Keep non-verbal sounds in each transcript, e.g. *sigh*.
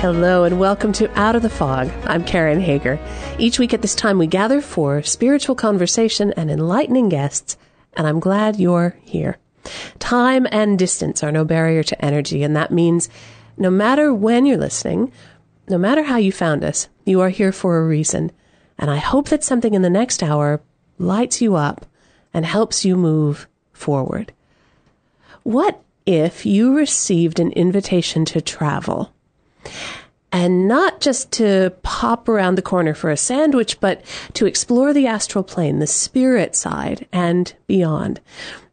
Hello and welcome to Out of the Fog. I'm Karen Hager. Each week at this time, we gather for spiritual conversation and enlightening guests, and I'm glad you're here. Time and distance are no barrier to energy, and that means no matter when you're listening, no matter how you found us, you are here for a reason. And I hope that something in the next hour lights you up and helps you move forward. What if you received an invitation to travel? And not just to pop around the corner for a sandwich, but to explore the astral plane, the spirit side, and beyond.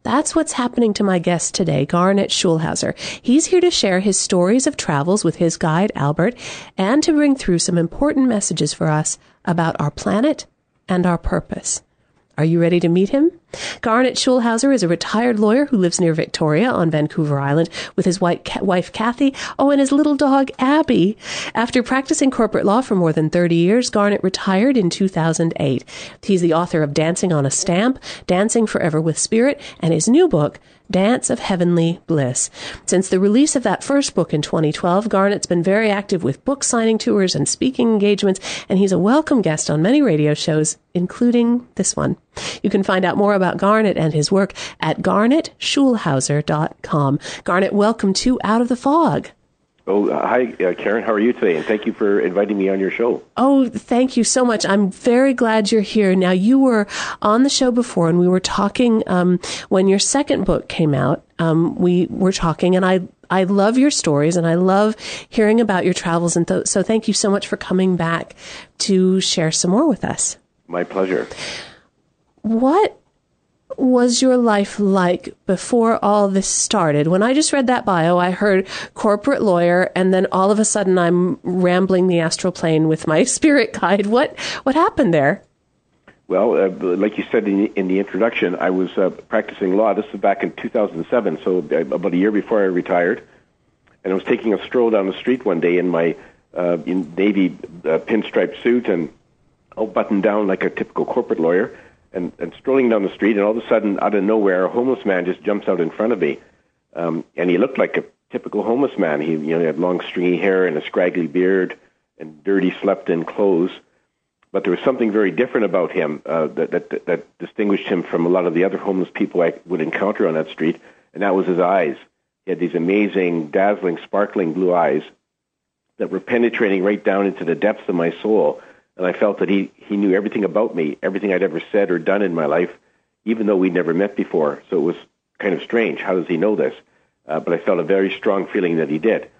That's what's happening to my guest today, Garnet Schulhauser. He's here to share his stories of travels with his guide, Albert, and to bring through some important messages for us about our planet and our purpose. Are you ready to meet him? Garnet Schulhauser is a retired lawyer who lives near Victoria on Vancouver Island with his wife Kathy, oh, and his little dog Abby. After practicing corporate law for more than 30 years, Garnet retired in 2008. He's the author of Dancing on a Stamp, Dancing Forever with Spirit, and his new book, Dance of Heavenly Bliss. Since the release of that first book in 2012, Garnet's been very active with book signing tours and speaking engagements, and he's a welcome guest on many radio shows, including this one. You can find out more about Garnet and his work at garnetschulhauser.com. Garnet, welcome to Out of the Fog. Oh, hi, uh, Karen. How are you today? And thank you for inviting me on your show. Oh, thank you so much. I'm very glad you're here. Now, you were on the show before, and we were talking um, when your second book came out. Um, we were talking, and I I love your stories, and I love hearing about your travels. And th- so, thank you so much for coming back to share some more with us. My pleasure. What was your life like before all this started? When I just read that bio, I heard corporate lawyer, and then all of a sudden I'm rambling the astral plane with my *laughs* spirit guide. What what happened there? Well, uh, like you said in the, in the introduction, I was uh, practicing law. This was back in 2007, so uh, about a year before I retired, and I was taking a stroll down the street one day in my uh, in navy uh, pinstripe suit and all buttoned down like a typical corporate lawyer and, and strolling down the street, and all of a sudden, out of nowhere, a homeless man just jumps out in front of me, um, and he looked like a typical homeless man. He, you know, he had long, stringy hair and a scraggly beard and dirty, slept-in clothes. But there was something very different about him uh, that, that that distinguished him from a lot of the other homeless people I would encounter on that street, and that was his eyes. He had these amazing, dazzling, sparkling blue eyes that were penetrating right down into the depths of my soul and I felt that he he knew everything about me, everything I'd ever said or done in my life, even though we'd never met before. So it was kind of strange. How does he know this? Uh, but I felt a very strong feeling that he did.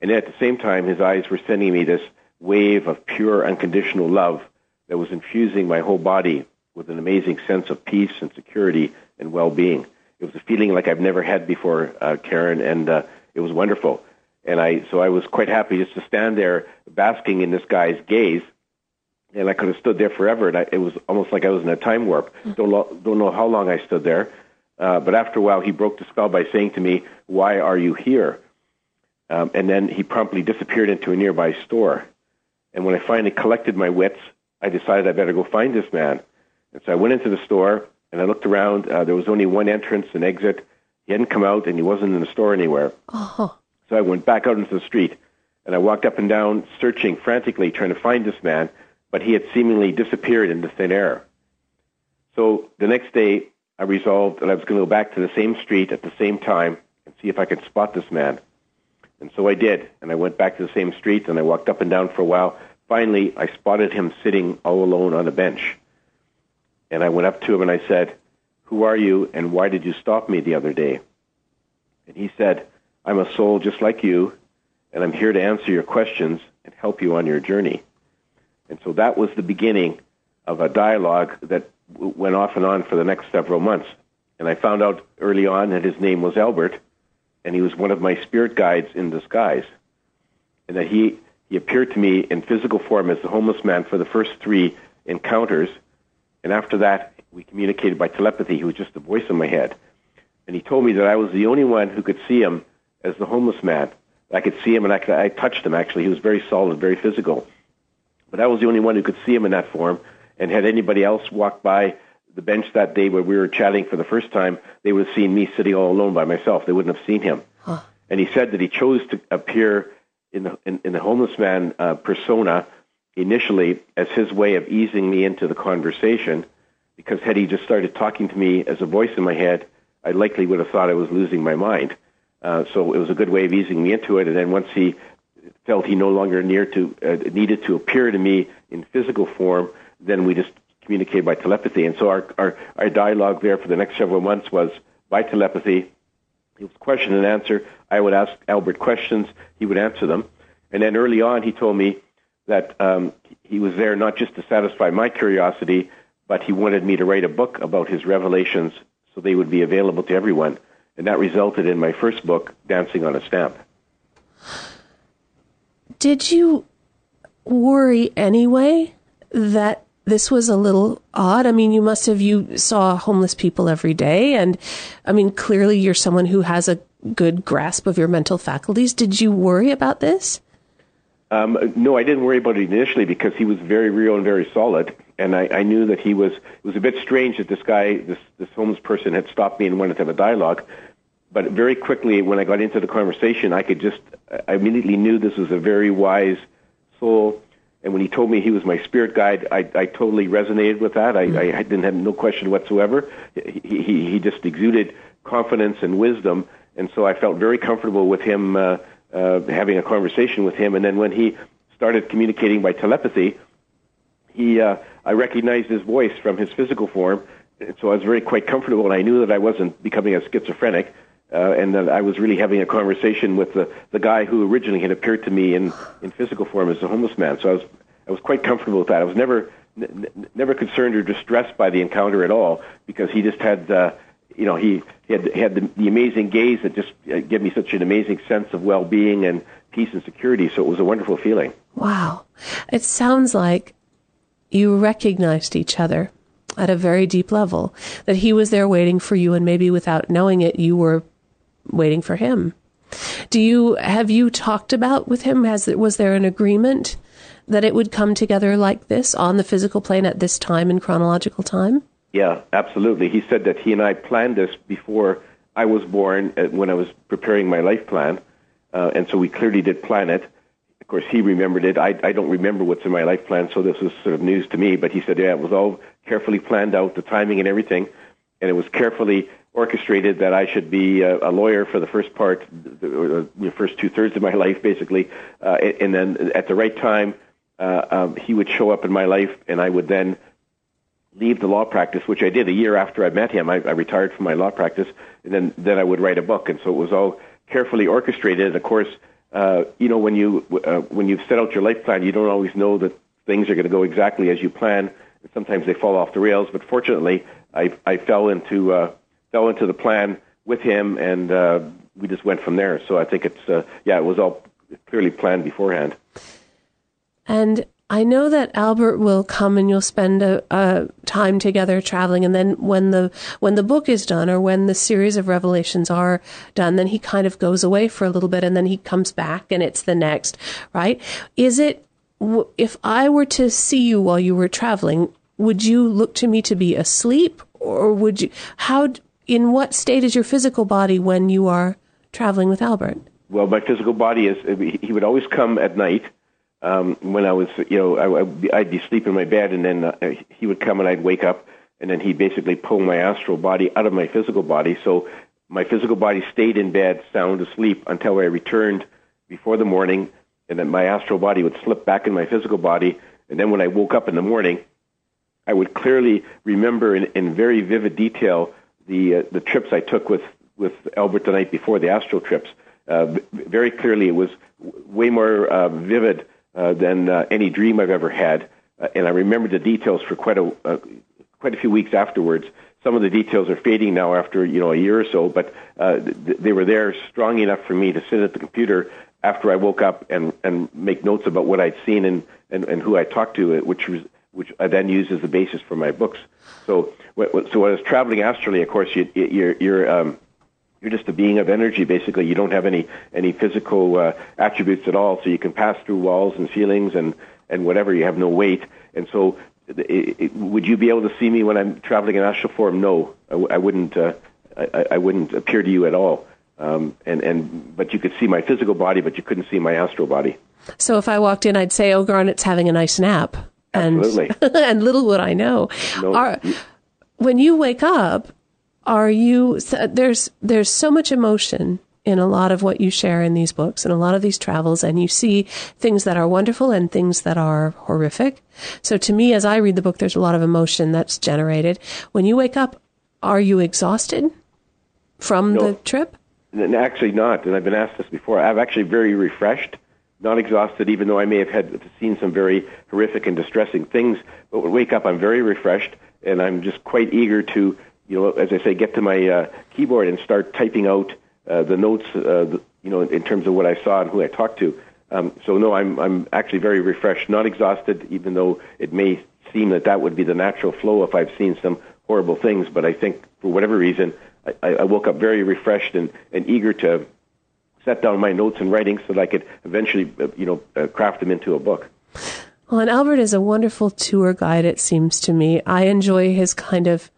And at the same time, his eyes were sending me this wave of pure, unconditional love that was infusing my whole body with an amazing sense of peace and security and well-being. It was a feeling like I've never had before, uh, Karen, and uh, it was wonderful. And I, so I was quite happy just to stand there basking in this guy's gaze and I could have stood there forever. And I, it was almost like I was in a time warp. Mm-hmm. Don't lo- don't know how long I stood there, uh, but after a while, he broke the spell by saying to me, "Why are you here?" Um, and then he promptly disappeared into a nearby store. And when I finally collected my wits, I decided I better go find this man. And so I went into the store and I looked around. Uh, there was only one entrance and exit. He hadn't come out and he wasn't in the store anywhere. Oh. So I went back out into the street and I walked up and down, searching frantically, trying to find this man but he had seemingly disappeared into thin air. So the next day, I resolved that I was going to go back to the same street at the same time and see if I could spot this man. And so I did, and I went back to the same street and I walked up and down for a while. Finally, I spotted him sitting all alone on a bench. And I went up to him and I said, Who are you and why did you stop me the other day? And he said, I'm a soul just like you, and I'm here to answer your questions and help you on your journey. And so that was the beginning of a dialogue that went off and on for the next several months. And I found out early on that his name was Albert, and he was one of my spirit guides in disguise. And that he, he appeared to me in physical form as the homeless man for the first three encounters. And after that, we communicated by telepathy. He was just a voice in my head. And he told me that I was the only one who could see him as the homeless man. I could see him and I, could, I touched him actually. He was very solid, very physical. But I was the only one who could see him in that form. And had anybody else walked by the bench that day where we were chatting for the first time, they would have seen me sitting all alone by myself. They wouldn't have seen him. Huh. And he said that he chose to appear in the, in, in the homeless man uh, persona initially as his way of easing me into the conversation because had he just started talking to me as a voice in my head, I likely would have thought I was losing my mind. Uh, so it was a good way of easing me into it. And then once he felt he no longer near to uh, needed to appear to me in physical form, then we just communicated by telepathy. And so our, our, our dialogue there for the next several months was by telepathy. It was question and answer. I would ask Albert questions. He would answer them. And then early on, he told me that um, he was there not just to satisfy my curiosity, but he wanted me to write a book about his revelations so they would be available to everyone. And that resulted in my first book, Dancing on a Stamp. Did you worry anyway that this was a little odd? I mean, you must have, you saw homeless people every day. And I mean, clearly you're someone who has a good grasp of your mental faculties. Did you worry about this? Um, no, I didn't worry about it initially because he was very real and very solid, and I, I knew that he was. It was a bit strange that this guy, this this homeless person, had stopped me and wanted to have a dialogue. But very quickly, when I got into the conversation, I could just, I immediately knew this was a very wise soul. And when he told me he was my spirit guide, I, I totally resonated with that. I, I didn't have no question whatsoever. He, he, he just exuded confidence and wisdom, and so I felt very comfortable with him. Uh, uh, having a conversation with him. And then when he started communicating by telepathy, he uh, I recognized his voice from his physical form, and so I was very quite comfortable. And I knew that I wasn't becoming a schizophrenic, uh, and that I was really having a conversation with the the guy who originally had appeared to me in in physical form as a homeless man. So I was I was quite comfortable with that. I was never n- never concerned or distressed by the encounter at all because he just had. Uh, you know, he, he had, he had the, the amazing gaze that just uh, gave me such an amazing sense of well-being and peace and security. So it was a wonderful feeling. Wow. It sounds like you recognized each other at a very deep level, that he was there waiting for you, and maybe without knowing it, you were waiting for him. Do you have you talked about with him? Has was there an agreement that it would come together like this on the physical plane at this time in chronological time? Yeah, absolutely. He said that he and I planned this before I was born uh, when I was preparing my life plan. Uh, and so we clearly did plan it. Of course, he remembered it. I, I don't remember what's in my life plan, so this was sort of news to me. But he said, yeah, it was all carefully planned out, the timing and everything. And it was carefully orchestrated that I should be a, a lawyer for the first part, the, the first two thirds of my life, basically. Uh, and then at the right time, uh, um, he would show up in my life, and I would then leave the law practice, which I did a year after I met him. I, I retired from my law practice, and then then I would write a book, and so it was all carefully orchestrated. And of course, uh, you know, when you uh, when you've set out your life plan, you don't always know that things are going to go exactly as you plan. Sometimes they fall off the rails, but fortunately, I I fell into uh, fell into the plan with him, and uh, we just went from there. So I think it's uh, yeah, it was all clearly planned beforehand. And I know that Albert will come and you'll spend a, a, time together traveling, and then when the when the book is done or when the series of revelations are done, then he kind of goes away for a little bit, and then he comes back, and it's the next, right? Is it if I were to see you while you were traveling, would you look to me to be asleep, or would you? How in what state is your physical body when you are traveling with Albert? Well, my physical body is he would always come at night um, when I was, you know, I, I'd be sleeping in my bed, and then uh, he would come and I'd wake up, and then he'd basically pull my astral body out of my physical body. So my physical body stayed in bed, sound asleep, until I returned before the morning, and then my astral body would slip back in my physical body. And then when I woke up in the morning, I would clearly remember in, in very vivid detail the uh, the trips I took with with Albert the night before the astral trips. Uh, very clearly, it was way more uh, vivid uh, than uh, any dream I've ever had. Uh, and I remember the details for quite a quite a few weeks afterwards. Some of the details are fading now after you know a year or so, but th- they were there strong enough for me to sit at the computer after I woke up and and make notes about what I'd seen and and, and who I talked to, which was which I then use as the basis for my books. So, so was traveling astrally, of course, you, you're you're um, you're just a being of energy. Basically, you don't have any any physical uh, attributes at all. So you can pass through walls and ceilings and and whatever. You have no weight, and so it, it, would you be able to see me when I'm traveling in astral form? No, I, I wouldn't. Uh, I, I wouldn't appear to you at all. Um, and and but you could see my physical body, but you couldn't see my astral body. So if I walked in, I'd say, "Oh, Garnet's having a nice nap." Absolutely. And, *laughs* and little would I know. No, are, when you wake up, are you there's there's so much emotion in a lot of what you share in these books and a lot of these travels and you see things that are wonderful and things that are horrific. So to me as I read the book there's a lot of emotion that's generated. When you wake up, are you exhausted from no, the trip? Actually not, and I've been asked this before. I'm actually very refreshed not exhausted, even though I may have had seen some very horrific and distressing things. But when I wake up, I'm very refreshed, and I'm just quite eager to, you know, as I say, get to my uh, keyboard and start typing out uh, the notes, uh, the, you know, in terms of what I saw and who I talked to. Um, so no, I'm I'm actually very refreshed, not exhausted, even though it may seem that that would be the natural flow if I've seen some horrible things. But I think for whatever reason, I, I woke up very refreshed and, and eager to set down my notes and writings so that I could eventually, uh, you know, uh, craft them into a book. Well, and Albert is a wonderful tour guide, it seems to me. I enjoy his kind of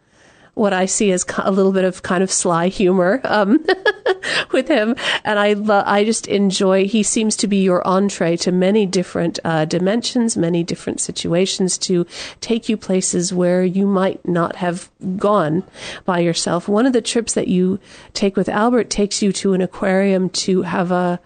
what I see as a little bit of kind of sly humor um, *laughs* with him, and I lo- I just enjoy. He seems to be your entree to many different uh, dimensions, many different situations to take you places where you might not have gone by yourself. One of the trips that you take with Albert takes you to an aquarium to have a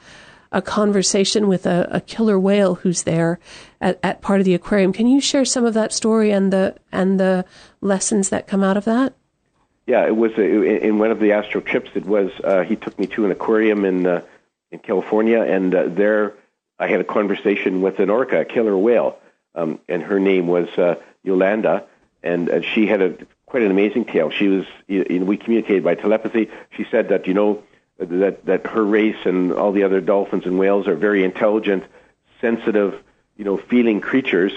a conversation with a, a killer whale who's there at, at part of the aquarium. Can you share some of that story and the and the lessons that come out of that? Yeah, it was a, in one of the astro trips. It was uh, he took me to an aquarium in uh, in California, and uh, there I had a conversation with an orca, a killer whale, um, and her name was uh, Yolanda, and uh, she had a quite an amazing tale. She was, you know, we communicated by telepathy. She said that you know that that her race and all the other dolphins and whales are very intelligent, sensitive, you know, feeling creatures,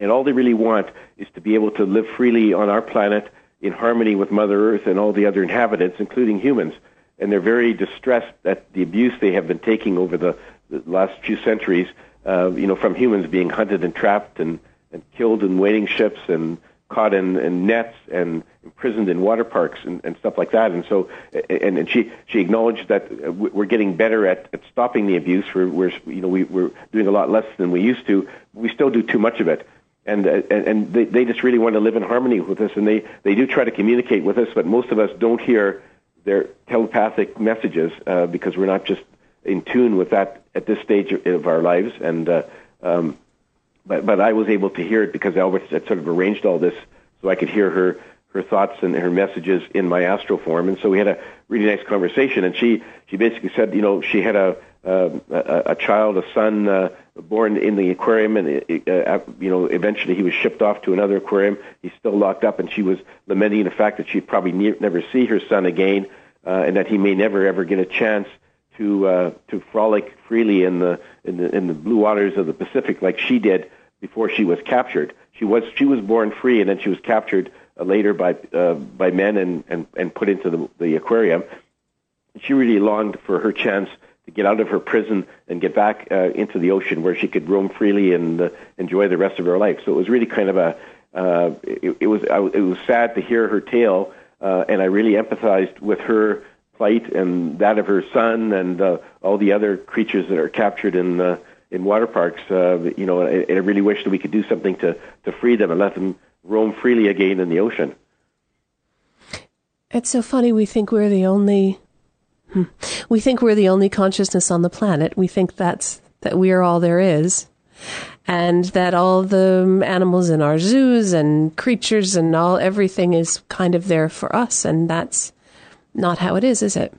and all they really want is to be able to live freely on our planet in harmony with Mother Earth and all the other inhabitants, including humans. And they're very distressed at the abuse they have been taking over the, the last few centuries, uh, you know, from humans being hunted and trapped and, and killed in whaling ships and caught in, in nets and imprisoned in water parks and, and stuff like that. And so, and, and she she acknowledged that we're getting better at, at stopping the abuse. We're, we're you know we, we're doing a lot less than we used to. We still do too much of it and and, and they, they just really want to live in harmony with us, and they they do try to communicate with us, but most of us don't hear their telepathic messages uh, because we're not just in tune with that at this stage of our lives. And uh, um, but but I was able to hear it because Albert had sort of arranged all this so I could hear her her thoughts and her messages in my astral form. And so we had a really nice conversation. And she she basically said, you know, she had a a, a child, a son, uh, born in the aquarium, and uh, uh, you know, eventually he was shipped off to another aquarium. He's still locked up, and she was lamenting the fact that she'd probably ne- never see her son again, uh, and that he may never ever get a chance to uh, to frolic freely in the in the in the blue waters of the Pacific like she did before she was captured. She was she was born free, and then she was captured uh, later by uh, by men and, and and put into the, the aquarium. She really longed for her chance to get out of her prison and get back uh, into the ocean where she could roam freely and uh, enjoy the rest of her life. So it was really kind of a uh, it, it was I, it was sad to hear her tale, uh, and I really empathized with her plight and that of her son and uh, all the other creatures that are captured in uh, in water parks. Uh, you know, I, I really wish that we could do something to to free them and let them roam freely again in the ocean. It's so funny. We think we're the only Hmm. We think we're the only consciousness on the planet. We think that's that we are all there is, and that all the animals in our zoos and creatures and all everything is kind of there for us, and that's not how it is, is it?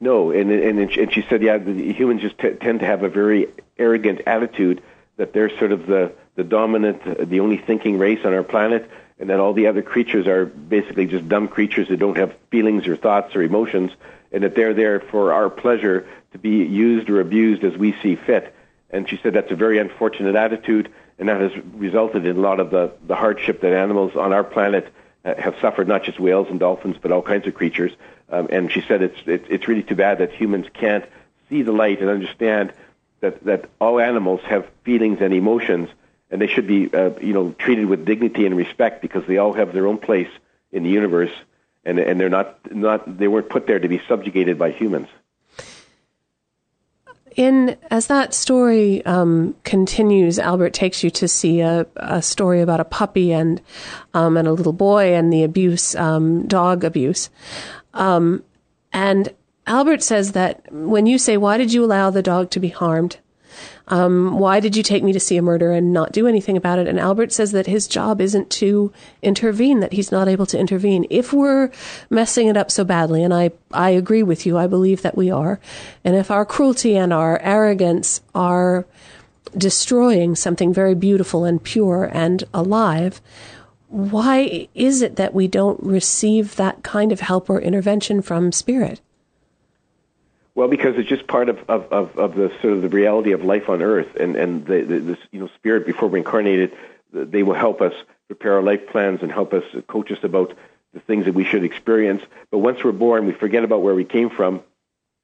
No, and and and she said, yeah, humans just t- tend to have a very arrogant attitude that they're sort of the the dominant, the only thinking race on our planet, and that all the other creatures are basically just dumb creatures that don't have feelings or thoughts or emotions and that they're there for our pleasure to be used or abused as we see fit. And she said that's a very unfortunate attitude, and that has resulted in a lot of the, the hardship that animals on our planet have suffered, not just whales and dolphins, but all kinds of creatures. Um, and she said it's, it, it's really too bad that humans can't see the light and understand that, that all animals have feelings and emotions, and they should be uh, you know treated with dignity and respect because they all have their own place in the universe, and, and they're not, not they weren't put there to be subjugated by humans in as that story um, continues, Albert takes you to see a, a story about a puppy and um, and a little boy and the abuse, um, dog abuse, um, and Albert says that when you say, "Why did you allow the dog to be harmed?" Um, why did you take me to see a murder and not do anything about it? And Albert says that his job isn't to intervene, that he's not able to intervene. If we're messing it up so badly, and I, I agree with you, I believe that we are, and if our cruelty and our arrogance are destroying something very beautiful and pure and alive, why is it that we don't receive that kind of help or intervention from spirit? Well, because it's just part of, of, of, of, the sort of the reality of life on Earth, and and the, the this you know spirit before we're incarnated, they will help us prepare our life plans and help us coach us about the things that we should experience. But once we're born, we forget about where we came from,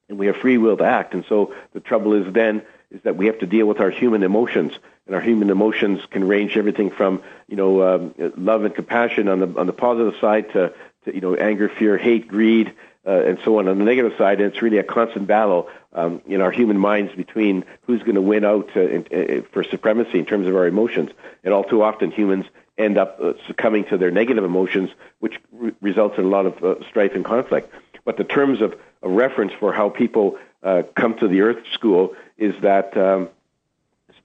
and we have free will to act. And so the trouble is then is that we have to deal with our human emotions, and our human emotions can range everything from you know um, love and compassion on the on the positive side to, to you know anger, fear, hate, greed uh, and so on on the negative side. It's really a constant battle um, in our human minds between who's going to win out uh, in, uh, for supremacy in terms of our emotions. And all too often, humans end up uh, succumbing to their negative emotions, which re- results in a lot of uh, strife and conflict. But the terms of, of reference for how people uh, come to the Earth School is that. Um,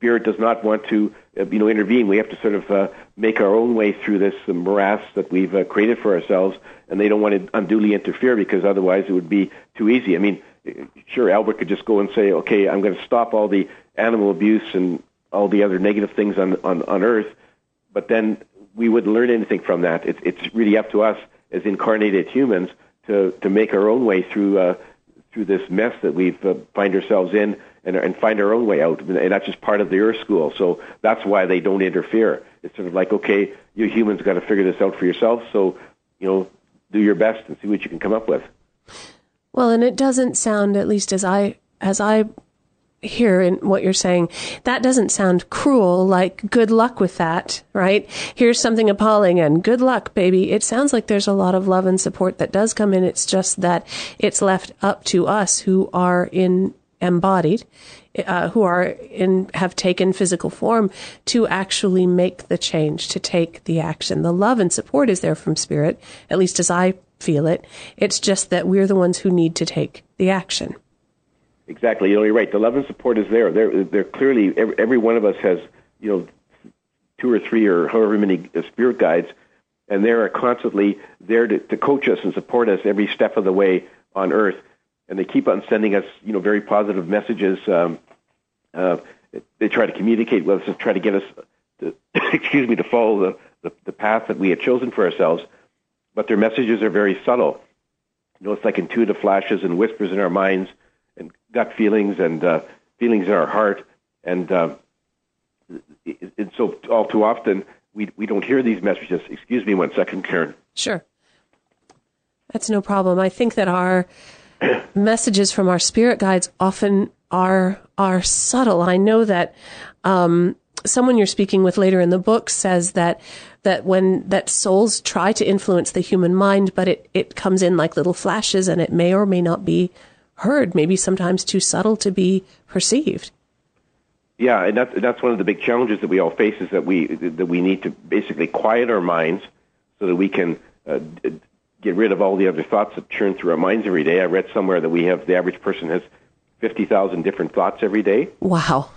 Spirit does not want to, uh, you know, intervene. We have to sort of uh, make our own way through this morass that we've uh, created for ourselves, and they don't want to unduly interfere because otherwise it would be too easy. I mean, sure, Albert could just go and say, okay, I'm going to stop all the animal abuse and all the other negative things on on, on Earth, but then we wouldn't learn anything from that. It's it's really up to us as incarnated humans to to make our own way through uh, through this mess that we uh, find ourselves in and, and find our own way out. And that's just part of the Earth School. So that's why they don't interfere. It's sort of like, okay, you humans got to figure this out for yourself. So, you know, do your best and see what you can come up with. Well, and it doesn't sound, at least as I as I hear in what you're saying, that doesn't sound cruel, like good luck with that, right? Here's something appalling and good luck, baby. It sounds like there's a lot of love and support that does come in. It's just that it's left up to us who are in embodied, uh, who are in have taken physical form to actually make the change, to take the action. The love and support is there from spirit, at least as I feel it. It's just that we're the ones who need to take the action. Exactly. You know, you're right. The love and support is there. They're, they're clearly every, every one of us has you know two or three or however many uh, spirit guides, and they are constantly there to, to coach us and support us every step of the way on Earth and they keep on sending us, you know, very positive messages. Um, uh, they try to communicate with us and try to get us, to, *coughs* excuse me, to follow the, the, the path that we had chosen for ourselves. But their messages are very subtle. You know, it's like intuitive flashes and whispers in our minds, and gut feelings and uh, feelings in our heart, and uh, and so all too often we we don't hear these messages. Excuse me, one second, Karen. Sure, that's no problem. I think that our messages from our spirit guides often are are subtle. I know that um, someone you're speaking with later in the book says that that when that souls try to influence the human mind, but it it comes in like little flashes, and it may or may not be heard. Maybe sometimes too subtle to be perceived. Yeah, and that's that's one of the big challenges that we all face is that we that we need to basically quiet our minds so that we can uh, get rid of all the other thoughts that churn through our minds every day. I read somewhere that we have the average person has 50,000 different thoughts every day. Wow.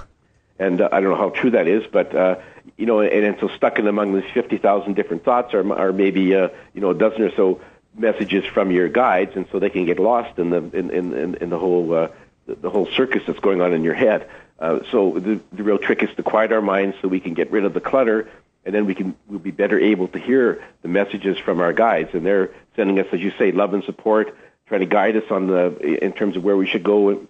And uh, I don't know how true that is, but uh, you know, and, and so stuck in among these 50,000 different thoughts are, are maybe uh, you know a dozen or so messages from your guides, and so they can get lost in the in in, in the whole uh, the, the whole circus that's going on in your head. Uh, so the, the real trick is to quiet our minds so we can get rid of the clutter and then we can we'll be better able to hear the messages from our guides, and they're sending us, as you say, love and support, trying to guide us on the in terms of where we should go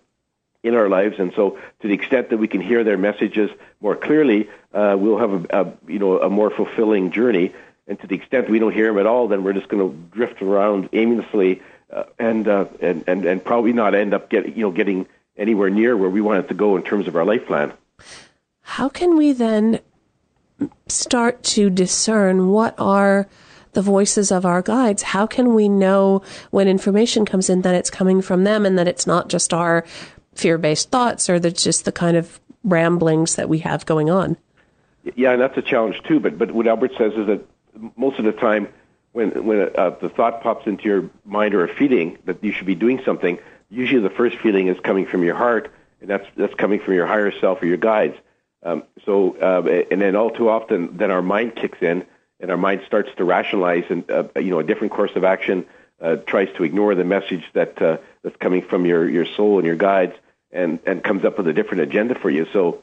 in our lives, and so to the extent that we can hear their messages more clearly, uh, we'll have a, a you know a more fulfilling journey. And to the extent we don't hear them at all, then we're just going to drift around aimlessly uh, and, uh, and and and probably not end up getting you know getting anywhere near where we want it to go in terms of our life plan. How can we then start to discern what are the voices of our guides? How can we know when information comes in that it's coming from them and that it's not just our fear based thoughts or that's just the kind of ramblings that we have going on? Yeah, and that's a challenge too. But but what Albert says is that most of the time, when when uh, the thought pops into your mind or a feeling that you should be doing something, usually the first feeling is coming from your heart, and that's that's coming from your higher self or your guides. Um, so, uh, and then all too often, then our mind kicks in, and our mind starts to rationalize, and uh, you know, a different course of action uh, tries to ignore the message that uh, that's coming from your your soul and your guides, and and comes up with a different agenda for you. So,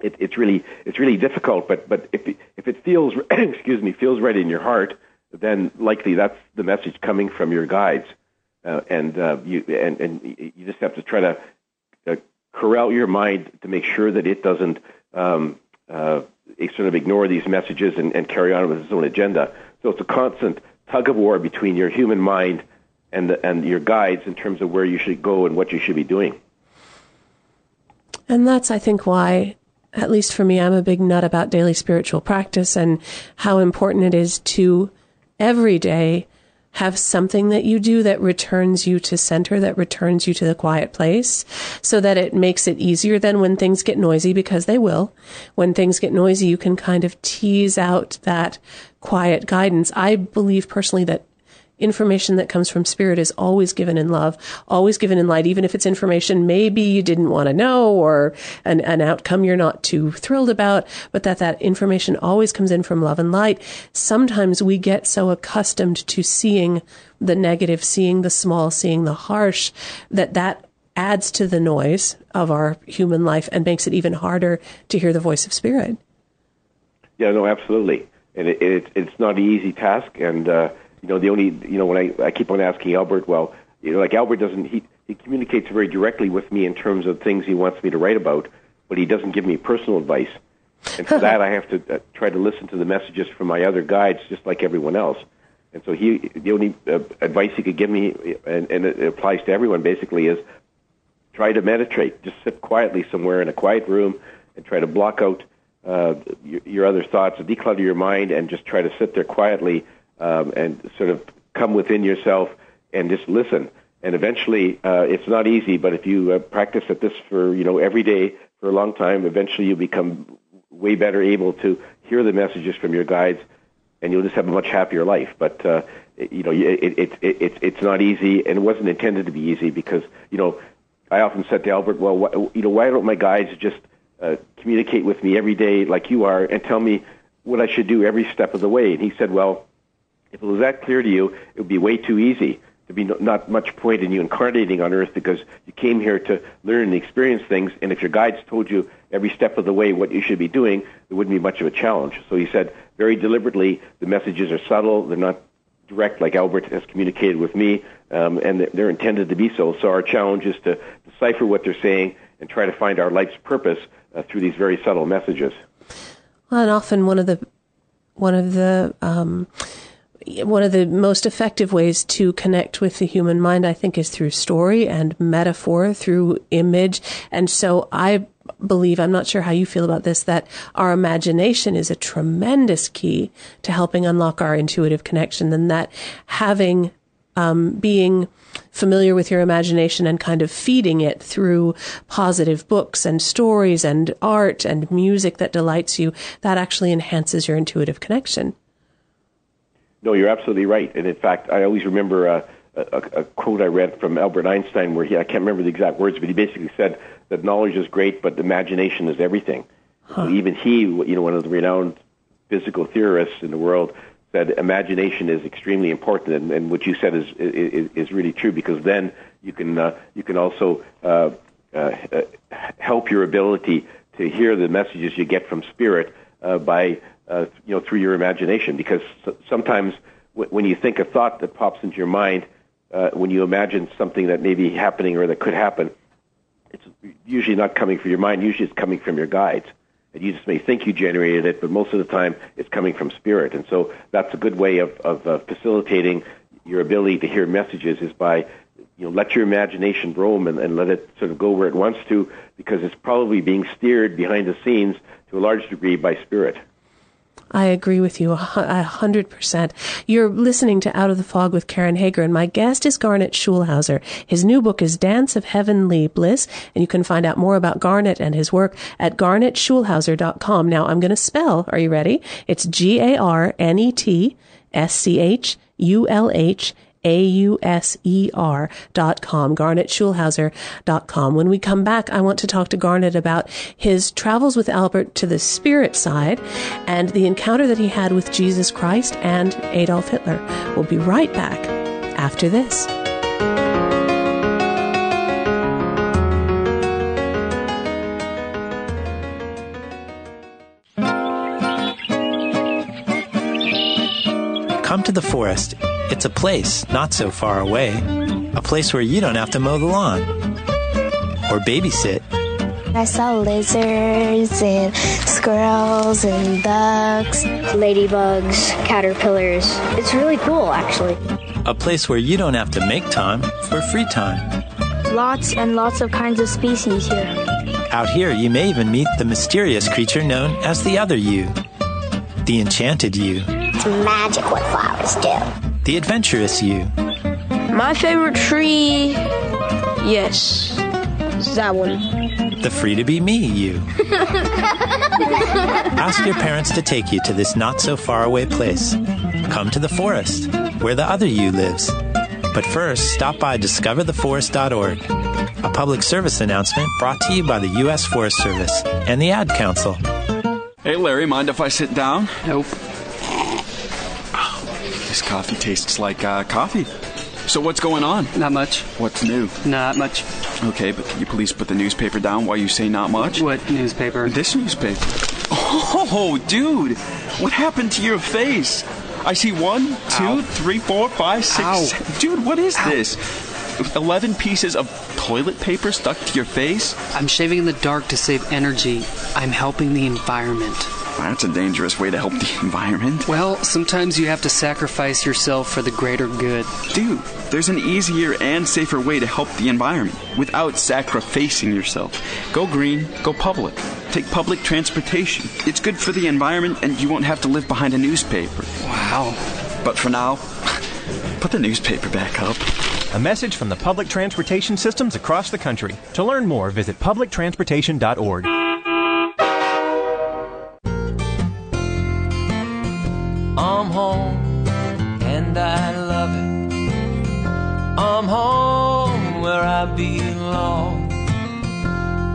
it, it's really it's really difficult. But but if if it feels *clears throat* excuse me feels right in your heart, then likely that's the message coming from your guides, uh, and uh, you and and you just have to try to uh, corral your mind to make sure that it doesn't um, uh, sort of ignore these messages and, and carry on with his own agenda. So it's a constant tug of war between your human mind and the, and your guides in terms of where you should go and what you should be doing. And that's, I think, why, at least for me, I'm a big nut about daily spiritual practice and how important it is to every day have something that you do that returns you to center, that returns you to the quiet place so that it makes it easier than when things get noisy because they will. When things get noisy, you can kind of tease out that quiet guidance. I believe personally that information that comes from spirit is always given in love, always given in light, even if it's information maybe you didn't want to know or an, an outcome you're not too thrilled about, but that that information always comes in from love and light. Sometimes we get so accustomed to seeing the negative, seeing the small, seeing the harsh, that that adds to the noise of our human life and makes it even harder to hear the voice of spirit. Yeah, no, absolutely. And it, it, it's not an easy task. And, uh, you know, the only, you know, when I, I keep on asking Albert, well, you know, like Albert doesn't, he, he communicates very directly with me in terms of things he wants me to write about, but he doesn't give me personal advice. And for *laughs* that, I have to uh, try to listen to the messages from my other guides, just like everyone else. And so he, the only uh, advice he could give me, and, and it applies to everyone basically, is try to meditate. Just sit quietly somewhere in a quiet room and try to block out uh, your, your other thoughts, declutter your mind, and just try to sit there quietly um, and sort of come within yourself and just listen. And eventually, uh, it's not easy, but if you uh, practice at this for you know every day for a long time, eventually you become way better able to hear the messages from your guides, and you'll just have a much happier life. But uh, you know, it, it, it, it, it's not easy, and it wasn't intended to be easy because you know, I often said to Albert, well, you know, why don't my guides just uh, communicate with me every day like you are and tell me what I should do every step of the way? And he said, well, if it was that clear to you, it would be way too easy. There'd be no, not much point in you incarnating on Earth because you came here to learn and experience things. And if your guides told you every step of the way what you should be doing, there wouldn't be much of a challenge. So he said very deliberately, the messages are subtle. They're not direct like Albert has communicated with me, um, and they're intended to be so. So our challenge is to decipher what they're saying and try to find our life's purpose uh, through these very subtle messages. Well, and often one of the one of the um, one of the most effective ways to connect with the human mind, I think, is through story and metaphor, through image. And so I believe, I'm not sure how you feel about this, that our imagination is a tremendous key to helping unlock our intuitive connection and that having, um, being familiar with your imagination and kind of feeding it through positive books and stories and art and music that delights you, that actually enhances your intuitive connection. No, you're absolutely right. And in fact, I always remember uh, a, a, quote I read from Albert Einstein where he, I can't remember the exact words, but he basically said that knowledge is great, but imagination is everything. Huh. So even he, you know, one of the renowned physical theorists in the world, said imagination is extremely important, and, and what you said is, is is really true because then you can uh, you can also uh, uh, help your ability to hear the messages you get from spirit uh, by uh, you know, through your imagination. Because sometimes w- when you think a thought that pops into your mind, uh, when you imagine something that may be happening or that could happen, it's usually not coming from your mind. Usually, it's coming from your guides. And you just may think you generated it, but most of the time, it's coming from spirit. And so that's a good way of, of uh, facilitating your ability to hear messages is by you know let your imagination roam and, and let it sort of go where it wants to because it's probably being steered behind the scenes to a large degree by spirit. I agree with you a hundred percent. You're listening to Out of the Fog with Karen Hager, and my guest is Garnet Schulhauser. His new book is Dance of Heavenly Bliss, and you can find out more about Garnet and his work at garnetschulhauser.com. Now, I'm going to spell. Are you ready? It's G A R N E T S C H U L H a-U-S-E-R dot com, garnetschulhauser dot com. When we come back, I want to talk to Garnet about his travels with Albert to the spirit side and the encounter that he had with Jesus Christ and Adolf Hitler. We'll be right back after this. Come to the forest it's a place not so far away, a place where you don't have to mow the lawn or babysit. I saw lizards and squirrels and ducks, ladybugs, caterpillars. It's really cool, actually. A place where you don't have to make time for free time. Lots and lots of kinds of species here. Out here, you may even meet the mysterious creature known as the other you, the enchanted you. It's magic what flowers do the adventurous you. My favorite tree, yes, that one. The free to be me you. *laughs* Ask your parents to take you to this not so far away place. Come to the forest, where the other you lives. But first, stop by discovertheforest.org, a public service announcement brought to you by the U.S. Forest Service and the Ad Council. Hey, Larry, mind if I sit down? Nope. This coffee tastes like uh, coffee. So what's going on? Not much. What's new? Not much. Okay, but can you please put the newspaper down while you say not much? What newspaper? This newspaper. Oh, dude! What happened to your face? I see one, two, Ow. three, four, five, six. Ow. Dude, what is Ow. this? 11 pieces of toilet paper stuck to your face? I'm shaving in the dark to save energy. I'm helping the environment. That's a dangerous way to help the *laughs* environment. Well, sometimes you have to sacrifice yourself for the greater good. Dude, there's an easier and safer way to help the environment without sacrificing yourself. Go green, go public. Take public transportation. It's good for the environment and you won't have to live behind a newspaper. Wow. But for now, *laughs* put the newspaper back up. A message from the public transportation systems across the country. To learn more, visit publictransportation.org. belong.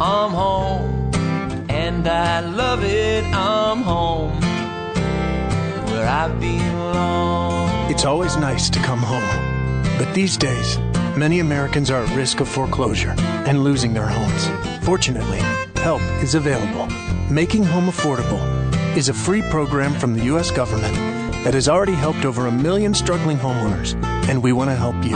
I'm home and I love it. I'm home where I belong. It's always nice to come home. But these days, many Americans are at risk of foreclosure and losing their homes. Fortunately, help is available. Making Home Affordable is a free program from the U.S. government that has already helped over a million struggling homeowners, and we want to help you.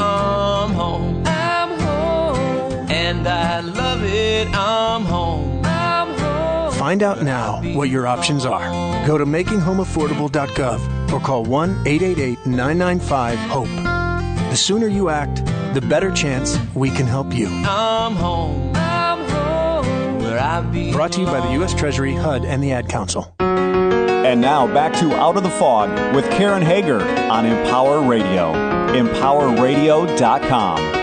And I love it. I'm home. I'm home. Find out now what your options are. Go to makinghomeaffordable.gov or call 1 888 995 HOPE. The sooner you act, the better chance we can help you. I'm home. I'm home. Where I Brought to you by the U.S. Treasury, HUD, and the Ad Council. And now back to Out of the Fog with Karen Hager on Empower Radio. EmpowerRadio.com.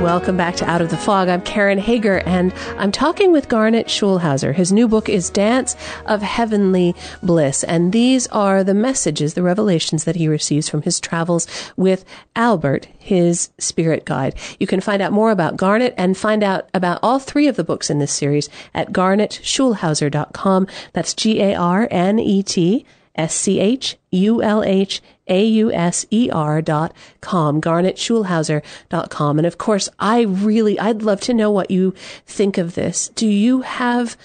Welcome back to Out of the Fog. I'm Karen Hager, and I'm talking with Garnet Schulhauser. His new book is Dance of Heavenly Bliss, and these are the messages, the revelations that he receives from his travels with Albert, his spirit guide. You can find out more about Garnet and find out about all three of the books in this series at garnetschulhauser.com. That's G-A-R-N-E-T S C H U L H A U S E R dot com, dot com. And of course, I really, I'd love to know what you think of this. Do you have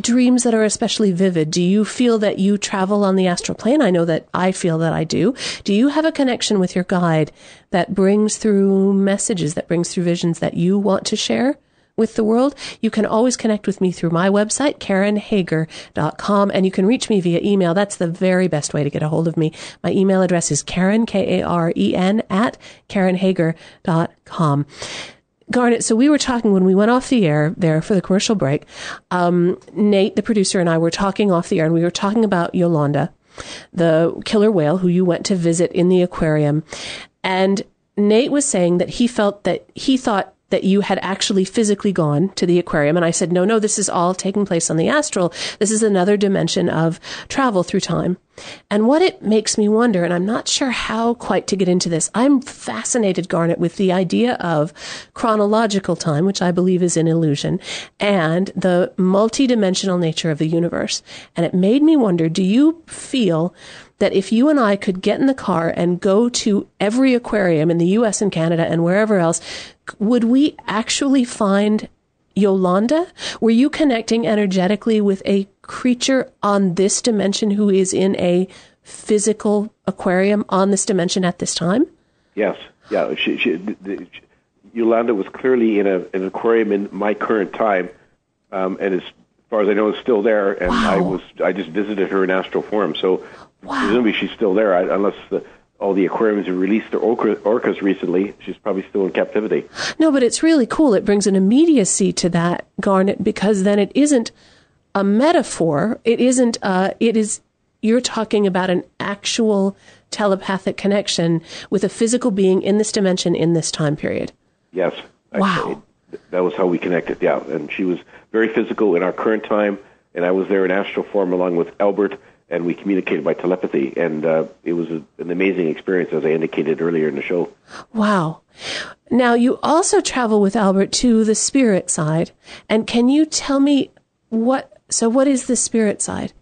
dreams that are especially vivid? Do you feel that you travel on the astral plane? I know that I feel that I do. Do you have a connection with your guide that brings through messages, that brings through visions that you want to share? With the world, you can always connect with me through my website, KarenHager.com, and you can reach me via email. That's the very best way to get a hold of me. My email address is Karen, K-A-R-E-N, at KarenHager.com. Garnet, so we were talking when we went off the air there for the commercial break. Um, Nate, the producer, and I were talking off the air, and we were talking about Yolanda, the killer whale who you went to visit in the aquarium. And Nate was saying that he felt that he thought that you had actually physically gone to the aquarium. And I said, no, no, this is all taking place on the astral. This is another dimension of travel through time. And what it makes me wonder, and I'm not sure how quite to get into this, I'm fascinated, Garnet, with the idea of chronological time, which I believe is an illusion, and the multidimensional nature of the universe. And it made me wonder, do you feel that if you and I could get in the car and go to every aquarium in the US and Canada and wherever else, would we actually find Yolanda? Were you connecting energetically with a creature on this dimension who is in a physical aquarium on this dimension at this time? Yes. Yeah. She, she, the, Yolanda was clearly in a, an aquarium in my current time, um, and as far as I know, is still there. And wow. I was I just visited her in astral form. So Wow. Presumably she's still there, unless the, all the aquariums have released their orca, orcas recently. She's probably still in captivity. No, but it's really cool. It brings an immediacy to that garnet because then it isn't a metaphor. It isn't. Uh, it is. You're talking about an actual telepathic connection with a physical being in this dimension in this time period. Yes. Wow. that was how we connected. Yeah, and she was very physical in our current time, and I was there in astral form along with Albert and we communicated by telepathy, and uh, it was a, an amazing experience, as I indicated earlier in the show. Wow. Now, you also travel with Albert to the spirit side, and can you tell me what? So, what is the spirit side?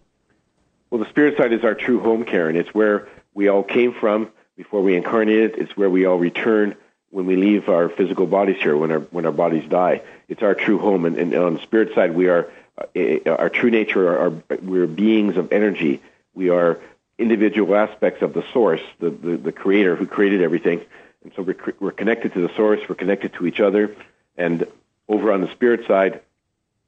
Well, the spirit side is our true home, Karen. It's where we all came from before we incarnated. It's where we all return when we leave our physical bodies here, when our when our bodies die. It's our true home, and, and on the spirit side, we are our true nature are, we're beings of energy. We are individual aspects of the source, the, the, the creator who created everything. And so we're, we're connected to the source, we're connected to each other. And over on the spirit side,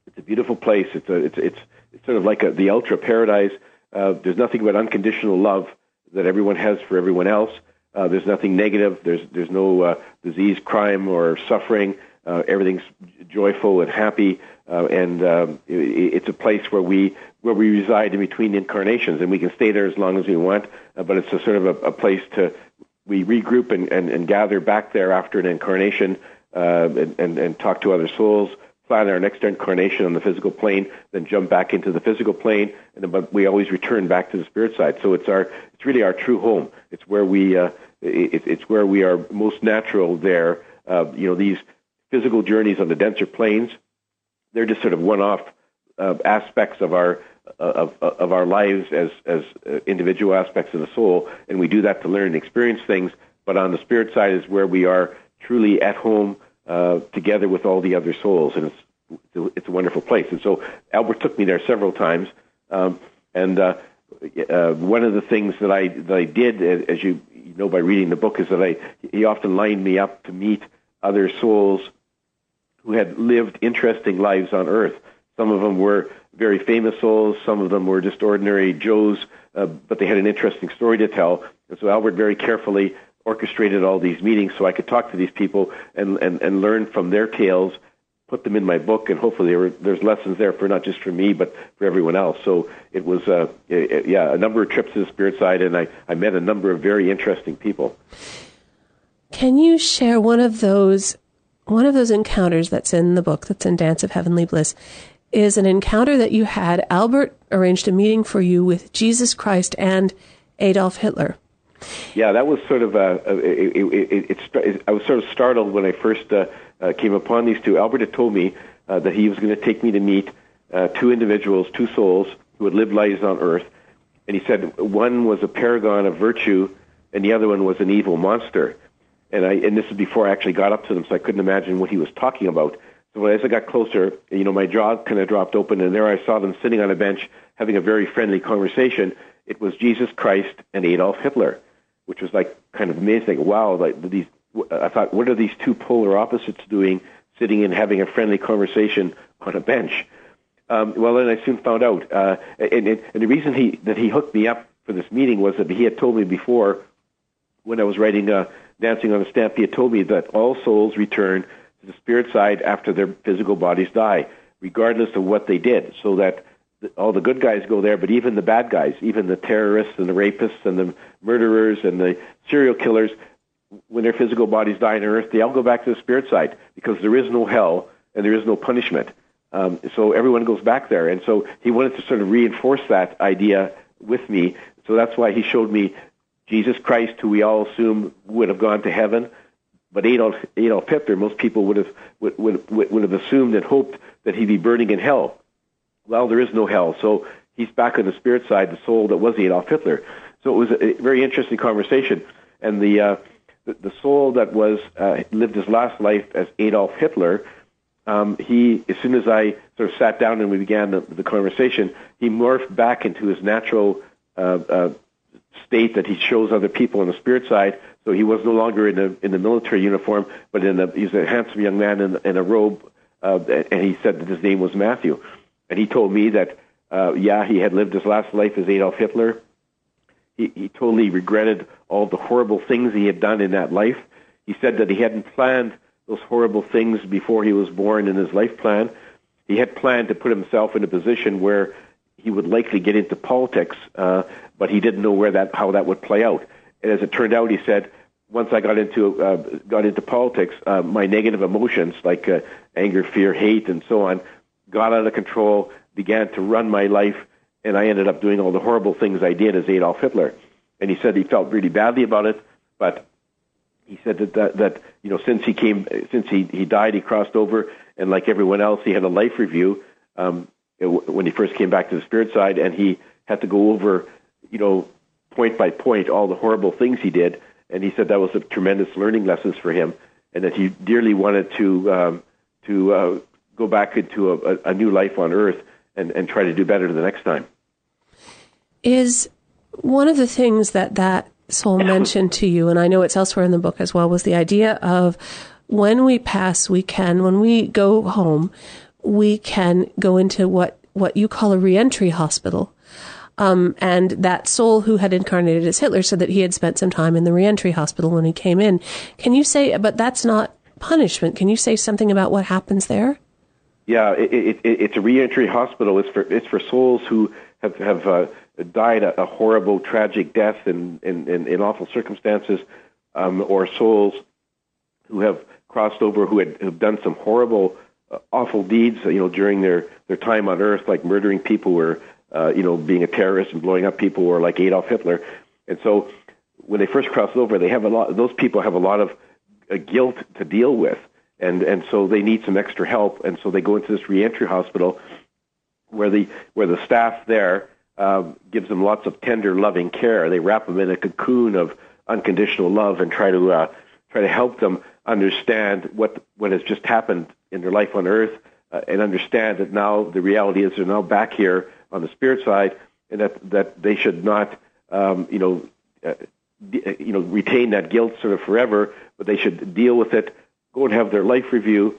it's a beautiful place. It's, a, it's, it's, it's sort of like a, the ultra paradise. Uh, there's nothing but unconditional love that everyone has for everyone else. Uh, there's nothing negative. There's, there's no uh, disease, crime, or suffering. Uh, everything's joyful and happy. Uh, and um, it, it's a place where we where we reside in between incarnations, and we can stay there as long as we want. Uh, but it's a sort of a, a place to we regroup and, and, and gather back there after an incarnation uh, and, and, and talk to other souls, plan our next incarnation on the physical plane, then jump back into the physical plane, and but we always return back to the spirit side. So it's our it's really our true home. It's where we uh, it, it's where we are most natural there. Uh, you know these physical journeys on the denser planes they're just sort of one-off uh, aspects of our uh, of, of our lives as as uh, individual aspects of the soul, and we do that to learn and experience things. But on the spirit side is where we are truly at home uh, together with all the other souls, and it's it's a wonderful place. And so Albert took me there several times, um, and uh, uh, one of the things that I that I did, as you know by reading the book, is that I he often lined me up to meet other souls who had lived interesting lives on Earth. Some of them were very famous souls, some of them were just ordinary Joes, uh, but they had an interesting story to tell. And so Albert very carefully orchestrated all these meetings so I could talk to these people and, and, and learn from their tales, put them in my book, and hopefully were, there's lessons there for not just for me, but for everyone else. So it was, uh, yeah, a number of trips to the spirit side, and I, I met a number of very interesting people. Can you share one of those one of those encounters that's in the book, that's in Dance of Heavenly Bliss, is an encounter that you had. Albert arranged a meeting for you with Jesus Christ and Adolf Hitler. Yeah, that was sort of a. it, it, it, it, I was sort of startled when I first uh, uh, came upon these two. Albert had told me uh, that he was going to take me to meet uh, two individuals, two souls who had lived lives on Earth, and he said one was a paragon of virtue, and the other one was an evil monster and I and this is before I actually got up to them, so I couldn't imagine what he was talking about. So as I got closer, you know, my jaw kind of dropped open, and there I saw them sitting on a bench having a very friendly conversation. It was Jesus Christ and Adolf Hitler, which was like kind of amazing. Wow, like these. I thought, what are these two polar opposites doing, sitting and having a friendly conversation on a bench? Um, well, then I soon found out, uh, and, and, and the reason he that he hooked me up for this meeting was that he had told me before, when I was writing uh, Dancing on a Stamp, he had told me that all souls return to the spirit side after their physical bodies die, regardless of what they did. So that all the good guys go there, but even the bad guys, even the terrorists and the rapists and the murderers and the serial killers, when their physical bodies die on earth, they all go back to the spirit side because there is no hell and there is no punishment. Um, so everyone goes back there. And so he wanted to sort of reinforce that idea with me. So that's why he showed me Jesus Christ, who we all assume would have gone to heaven. But Adolf, Adolf Hitler, most people would have would, would, would have assumed and hoped that he'd be burning in hell. Well, there is no hell, so he's back on the spirit side, the soul that was Adolf Hitler. So it was a very interesting conversation, and the uh, the, soul that was uh, lived his last life as Adolf Hitler um, he, as soon as I sort of sat down and we began the, the conversation, he morphed back into his natural uh, uh, state that he shows other people on the spirit side. So he was no longer in the in the military uniform, but in the, he's a handsome young man in, in a robe. Uh, and he said that his name was Matthew, and he told me that uh, yeah, he had lived his last life as Adolf Hitler. He, he totally regretted all the horrible things he had done in that life. He said that he hadn't planned those horrible things before he was born in his life plan. He had planned to put himself in a position where he would likely get into politics, uh, but he didn't know where that how that would play out. And as it turned out, he said, once I got into uh, got into politics, uh, my negative emotions like uh, anger, fear, hate, and so on got out of control, began to run my life, and I ended up doing all the horrible things I did as Adolf Hitler. And he said he felt really badly about it, but he said that, that that you know since he came since he he died he crossed over and like everyone else he had a life review um, when he first came back to the spirit side and he had to go over you know point by point all the horrible things he did and he said that was a tremendous learning lessons for him and that he dearly wanted to um, to uh, go back into a, a new life on earth and, and try to do better the next time is one of the things that that soul *coughs* mentioned to you, and I know it's elsewhere in the book as well, was the idea of when we pass, we can, when we go home, we can go into what, what you call a reentry hospital. Um, and that soul who had incarnated as Hitler said that he had spent some time in the reentry hospital when he came in. Can you say, but that's not punishment. Can you say something about what happens there? Yeah, it, it, it, it's a reentry hospital. It's for it's for souls who have have uh, died a, a horrible, tragic death in, in, in, in awful circumstances, um, or souls who have crossed over who had have done some horrible, uh, awful deeds, you know, during their, their time on Earth, like murdering people or, uh, you know, being a terrorist and blowing up people, or like Adolf Hitler. And so, when they first cross over, they have a lot. Those people have a lot of uh, guilt to deal with, and and so they need some extra help. And so they go into this reentry hospital, where the where the staff there uh, gives them lots of tender, loving care. They wrap them in a cocoon of unconditional love and try to uh, try to help them understand what what has just happened in their life on earth, uh, and understand that now the reality is they're now back here on the spirit side, and that that they should not, um, you know, uh, you know, retain that guilt sort of forever, but they should deal with it, go and have their life review,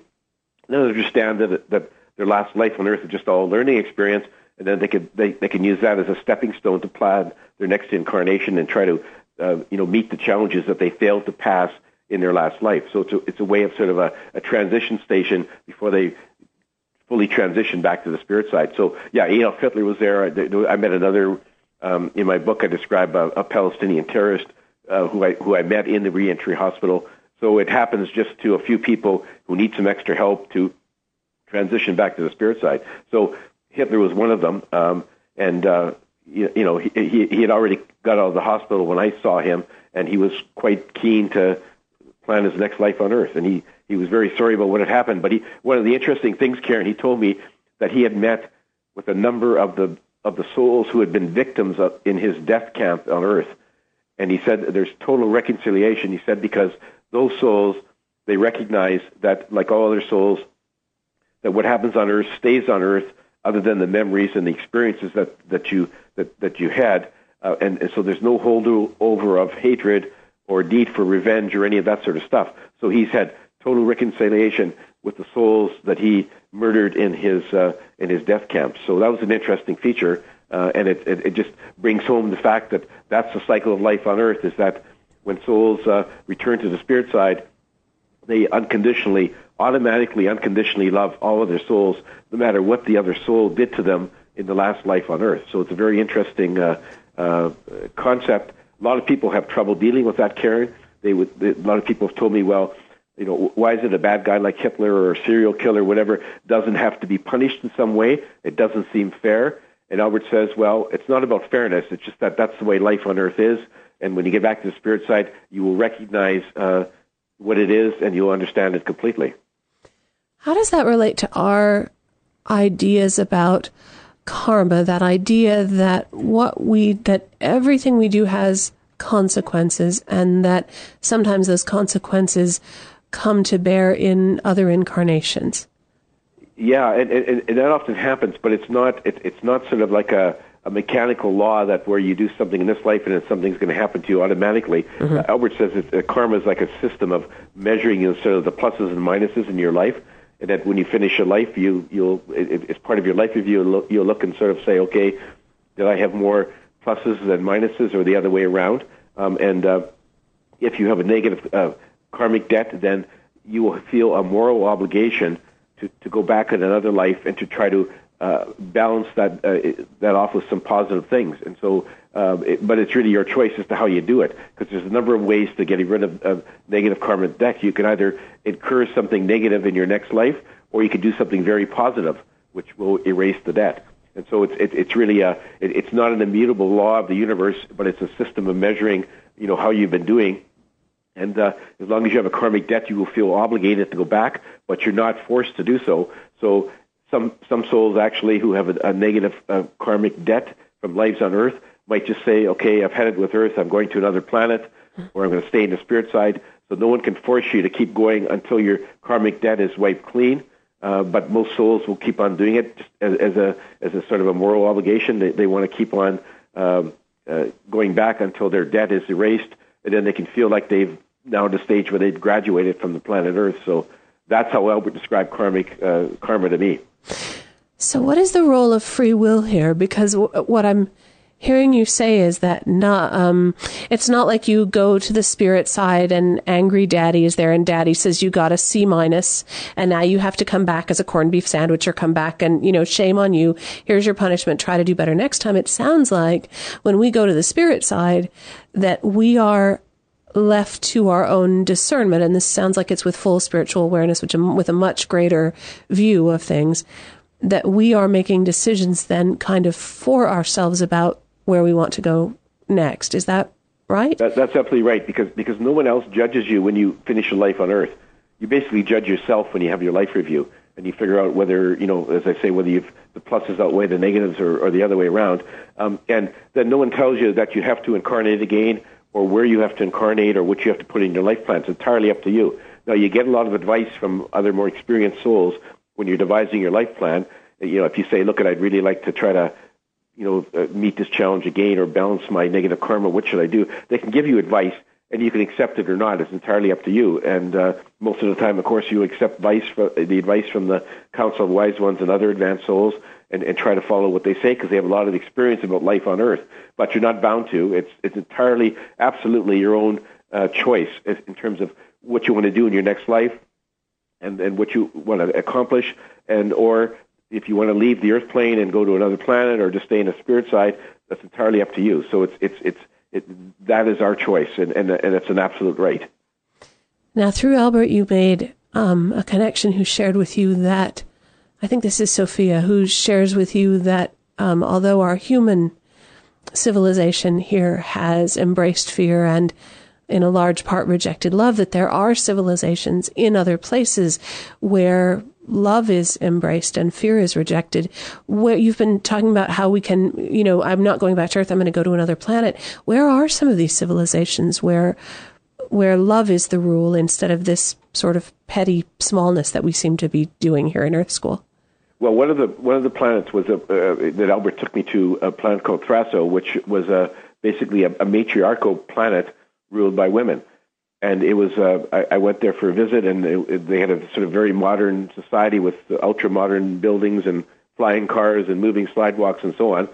and understand that that their last life on earth is just all learning experience, and then they could they, they can use that as a stepping stone to plan their next incarnation and try to uh, you know meet the challenges that they failed to pass in their last life. So it's a, it's a way of sort of a, a transition station before they fully transition back to the spirit side. So yeah, Adolf Hitler was there. I, I met another um, in my book. I describe a, a Palestinian terrorist uh, who I who I met in the reentry hospital. So it happens just to a few people who need some extra help to transition back to the spirit side. So Hitler was one of them, um, and uh, you, you know he, he he had already got out of the hospital when I saw him, and he was quite keen to plan his next life on Earth, and he he was very sorry about what had happened. But he one of the interesting things, Karen, he told me that he had met with a number of the of the souls who had been victims of, in his death camp on Earth, and he said there's total reconciliation. He said because those souls they recognize that like all other souls that what happens on Earth stays on Earth, other than the memories and the experiences that that you that that you had, uh, and, and so there's no holdover of hatred or need for revenge or any of that sort of stuff. So he's had total reconciliation with the souls that he murdered in his uh, in his death camp. So that was an interesting feature, uh, and it, it, it just brings home the fact that that's the cycle of life on Earth. Is that when souls uh, return to the spirit side, they unconditionally, automatically, unconditionally love all of their souls, no matter what the other soul did to them in the last life on Earth. So it's a very interesting uh, uh, concept. A lot of people have trouble dealing with that, Karen. They would. A lot of people have told me, well you know, why is it a bad guy like Hitler or a serial killer, whatever, doesn't have to be punished in some way? It doesn't seem fair. And Albert says, well, it's not about fairness. It's just that that's the way life on earth is. And when you get back to the spirit side, you will recognize uh, what it is and you'll understand it completely. How does that relate to our ideas about karma? That idea that what we, that everything we do has consequences and that sometimes those consequences come to bear in other incarnations. Yeah, and, and, and that often happens, but it's not it, it's not sort of like a, a mechanical law that where you do something in this life and then something's going to happen to you automatically. Mm-hmm. Uh, Albert says that uh, karma is like a system of measuring you know, sort of the pluses and minuses in your life, and that when you finish your life, you you'll it, it's part of your life review. You'll look, you'll look and sort of say, okay, did I have more pluses than minuses, or the other way around? Um, and uh, if you have a negative uh, karmic debt, then you will feel a moral obligation to, to go back in another life and to try to uh, balance that uh, that off with some positive things. And so, uh, it, but it's really your choice as to how you do it, because there's a number of ways to getting rid of, of negative karmic debt. You can either incur something negative in your next life, or you can do something very positive, which will erase the debt. And so it's it, it's really a it, it's not an immutable law of the universe, but it's a system of measuring you know how you've been doing and uh, as long as you have a karmic debt, you will feel obligated to go back, but you're not forced to do so. So some some souls actually who have a, a negative uh, karmic debt from lives on Earth might just say, "Okay, I've had it with Earth. I'm going to another planet, or I'm going to stay in the spirit side." So no one can force you to keep going until your karmic debt is wiped clean. Uh, but most souls will keep on doing it as, as a as a sort of a moral obligation. They they want to keep on um, uh, going back until their debt is erased and then they can feel like they've now at the stage where they've graduated from the planet Earth. So that's how Albert described karmic uh, karma to me. So, what is the role of free will here? Because w- what I'm hearing you say is that not um, it's not like you go to the spirit side and angry daddy is there and daddy says you got a C minus and now you have to come back as a corned beef sandwich or come back and you know shame on you. Here's your punishment. Try to do better next time. It sounds like when we go to the spirit side that we are left to our own discernment. And this sounds like it's with full spiritual awareness which with a much greater view of things that we are making decisions then kind of for ourselves about where we want to go next. Is that right? That, that's absolutely right because because no one else judges you when you finish your life on Earth. You basically judge yourself when you have your life review and you figure out whether you know, as I say, whether you've the pluses outweigh the negatives or, or the other way around. Um, and then no one tells you that you have to incarnate again or where you have to incarnate or what you have to put in your life plan. It's entirely up to you. Now you get a lot of advice from other more experienced souls when you're devising your life plan. You know, if you say, "Look, I'd really like to try to you know, uh, meet this challenge again or balance my negative karma. What should I do? They can give you advice, and you can accept it or not. It's entirely up to you. And uh, most of the time, of course, you accept advice for, the advice from the Council of Wise Ones and other advanced souls, and, and try to follow what they say because they have a lot of experience about life on Earth. But you're not bound to. It's it's entirely, absolutely your own uh, choice in terms of what you want to do in your next life, and and what you want to accomplish, and or if you want to leave the Earth plane and go to another planet or just stay in the spirit side, that's entirely up to you. So it's it's it's it, that is our choice, and and and it's an absolute right. Now, through Albert, you made um, a connection who shared with you that I think this is Sophia who shares with you that um, although our human civilization here has embraced fear and in a large part rejected love, that there are civilizations in other places where love is embraced and fear is rejected. Where you've been talking about how we can, you know, I'm not going back to Earth, I'm going to go to another planet. Where are some of these civilizations where where love is the rule instead of this sort of petty smallness that we seem to be doing here in Earth School. Well, one of the one of the planets was a, uh, that Albert took me to a planet called Thraso, which was a basically a, a matriarchal planet ruled by women. And it was uh, I, I went there for a visit, and they had a sort of very modern society with ultra modern buildings and flying cars and moving slidewalks and so on.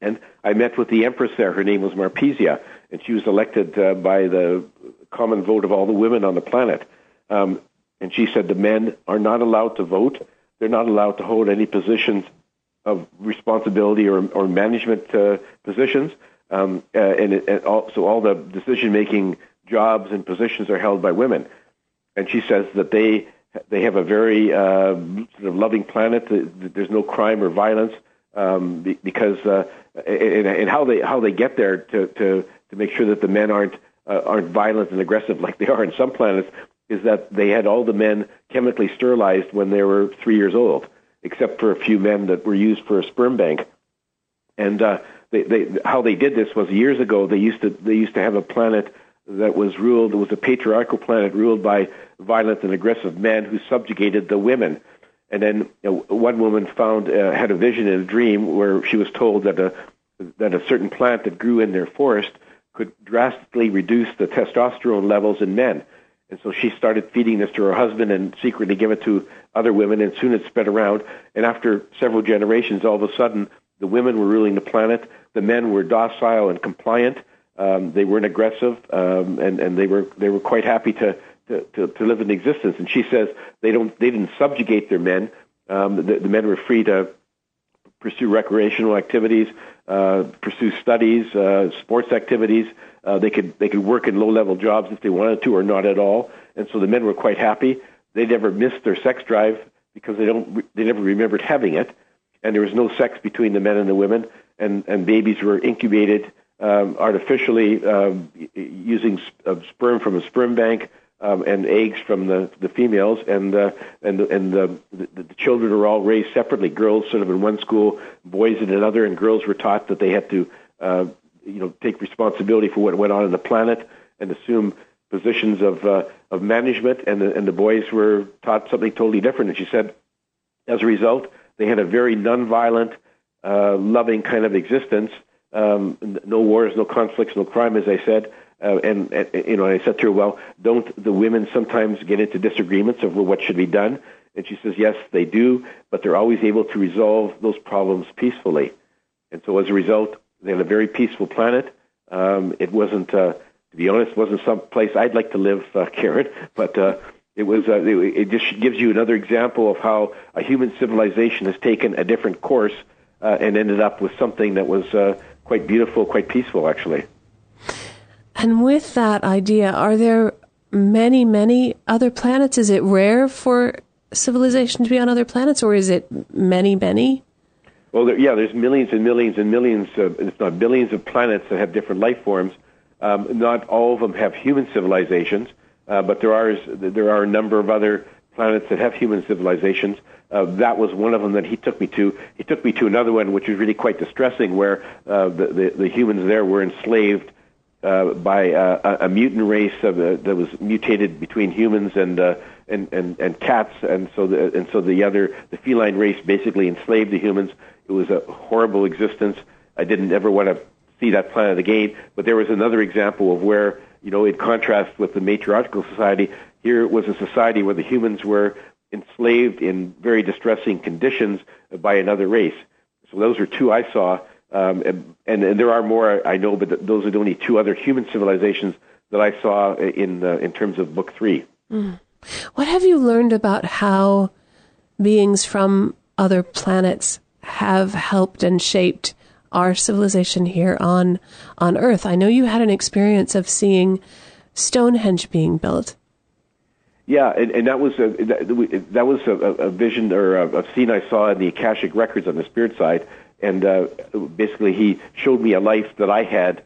And I met with the empress there. Her name was Marpesia, and she was elected uh, by the common vote of all the women on the planet. Um, and she said the men are not allowed to vote they're not allowed to hold any positions of responsibility or, or management uh, positions. Um, uh, and, it, and all, so all the decision making jobs and positions are held by women. And she says that they they have a very uh, sort of loving planet. There's no crime or violence um, because uh, and, and how they how they get there to, to, to make sure that the men aren't uh, aren't violent and aggressive *laughs* like they are in some planets is that they had all the men chemically sterilized when they were three years old, except for a few men that were used for a sperm bank. And uh, they, they, how they did this was years ago. They used to they used to have a planet that was ruled. It was a patriarchal planet ruled by violent and aggressive men who subjugated the women. And then you know, one woman found uh, had a vision in a dream where she was told that a that a certain plant that grew in their forest could drastically reduce the testosterone levels in men. And so she started feeding this to her husband and secretly give it to other women, and soon it spread around. And after several generations, all of a sudden, the women were ruling the planet. The men were docile and compliant. Um, they weren't aggressive, um, and and they were they were quite happy to, to, to, to live in existence. And she says they don't they didn't subjugate their men. Um, the, the men were free to pursue recreational activities, uh, pursue studies, uh, sports activities. Uh, they could they could work in low level jobs if they wanted to, or not at all. And so the men were quite happy. They never missed their sex drive because they don't they never remembered having it, and there was no sex between the men and the women. And and babies were incubated um, artificially um, using sp- sperm from a sperm bank. Um, and eggs from the, the females, and uh, and and the, the, the children are all raised separately. Girls sort of in one school, boys in another, and girls were taught that they had to uh, you know, take responsibility for what went on in the planet and assume positions of uh, of management, and the, and the boys were taught something totally different. And she said, as a result, they had a very nonviolent, uh, loving kind of existence. Um, no wars, no conflicts, no crime, as I said. Uh, and, and you know, I said to her, "Well, don't the women sometimes get into disagreements over what should be done?" And she says, "Yes, they do, but they're always able to resolve those problems peacefully." And so, as a result, they had a very peaceful planet. Um, it wasn't, uh, to be honest, wasn't some place I'd like to live, uh, *laughs* Karen, but uh, it was. Uh, it, it just gives you another example of how a human civilization has taken a different course uh, and ended up with something that was uh, quite beautiful, quite peaceful, actually. And with that idea, are there many, many other planets? Is it rare for civilization to be on other planets, or is it many, many? Well, there, yeah, there's millions and millions and millions, of, if not billions, of planets that have different life forms. Um, not all of them have human civilizations, uh, but there are there are a number of other planets that have human civilizations. Uh, that was one of them that he took me to. He took me to another one, which was really quite distressing, where uh, the, the the humans there were enslaved uh, by uh, a, a mutant race of, uh, that was mutated between humans and, uh, and and and cats, and so the and so the other the feline race basically enslaved the humans. It was a horrible existence. I didn't ever want to see that planet again. But there was another example of where, you know, in contrast with the matriarchal society, here was a society where the humans were enslaved in very distressing conditions by another race. So those are two I saw. Um, and, and, there are more I know, but those are the only two other human civilizations that I saw in uh, in terms of book three. Mm. What have you learned about how beings from other planets have helped and shaped our civilization here on on Earth. I know you had an experience of seeing Stonehenge being built. Yeah, and, and that was a that, was a, a vision or a, a, scene I saw in the Akashic records on the spirit side, and uh, basically he showed me a life that I had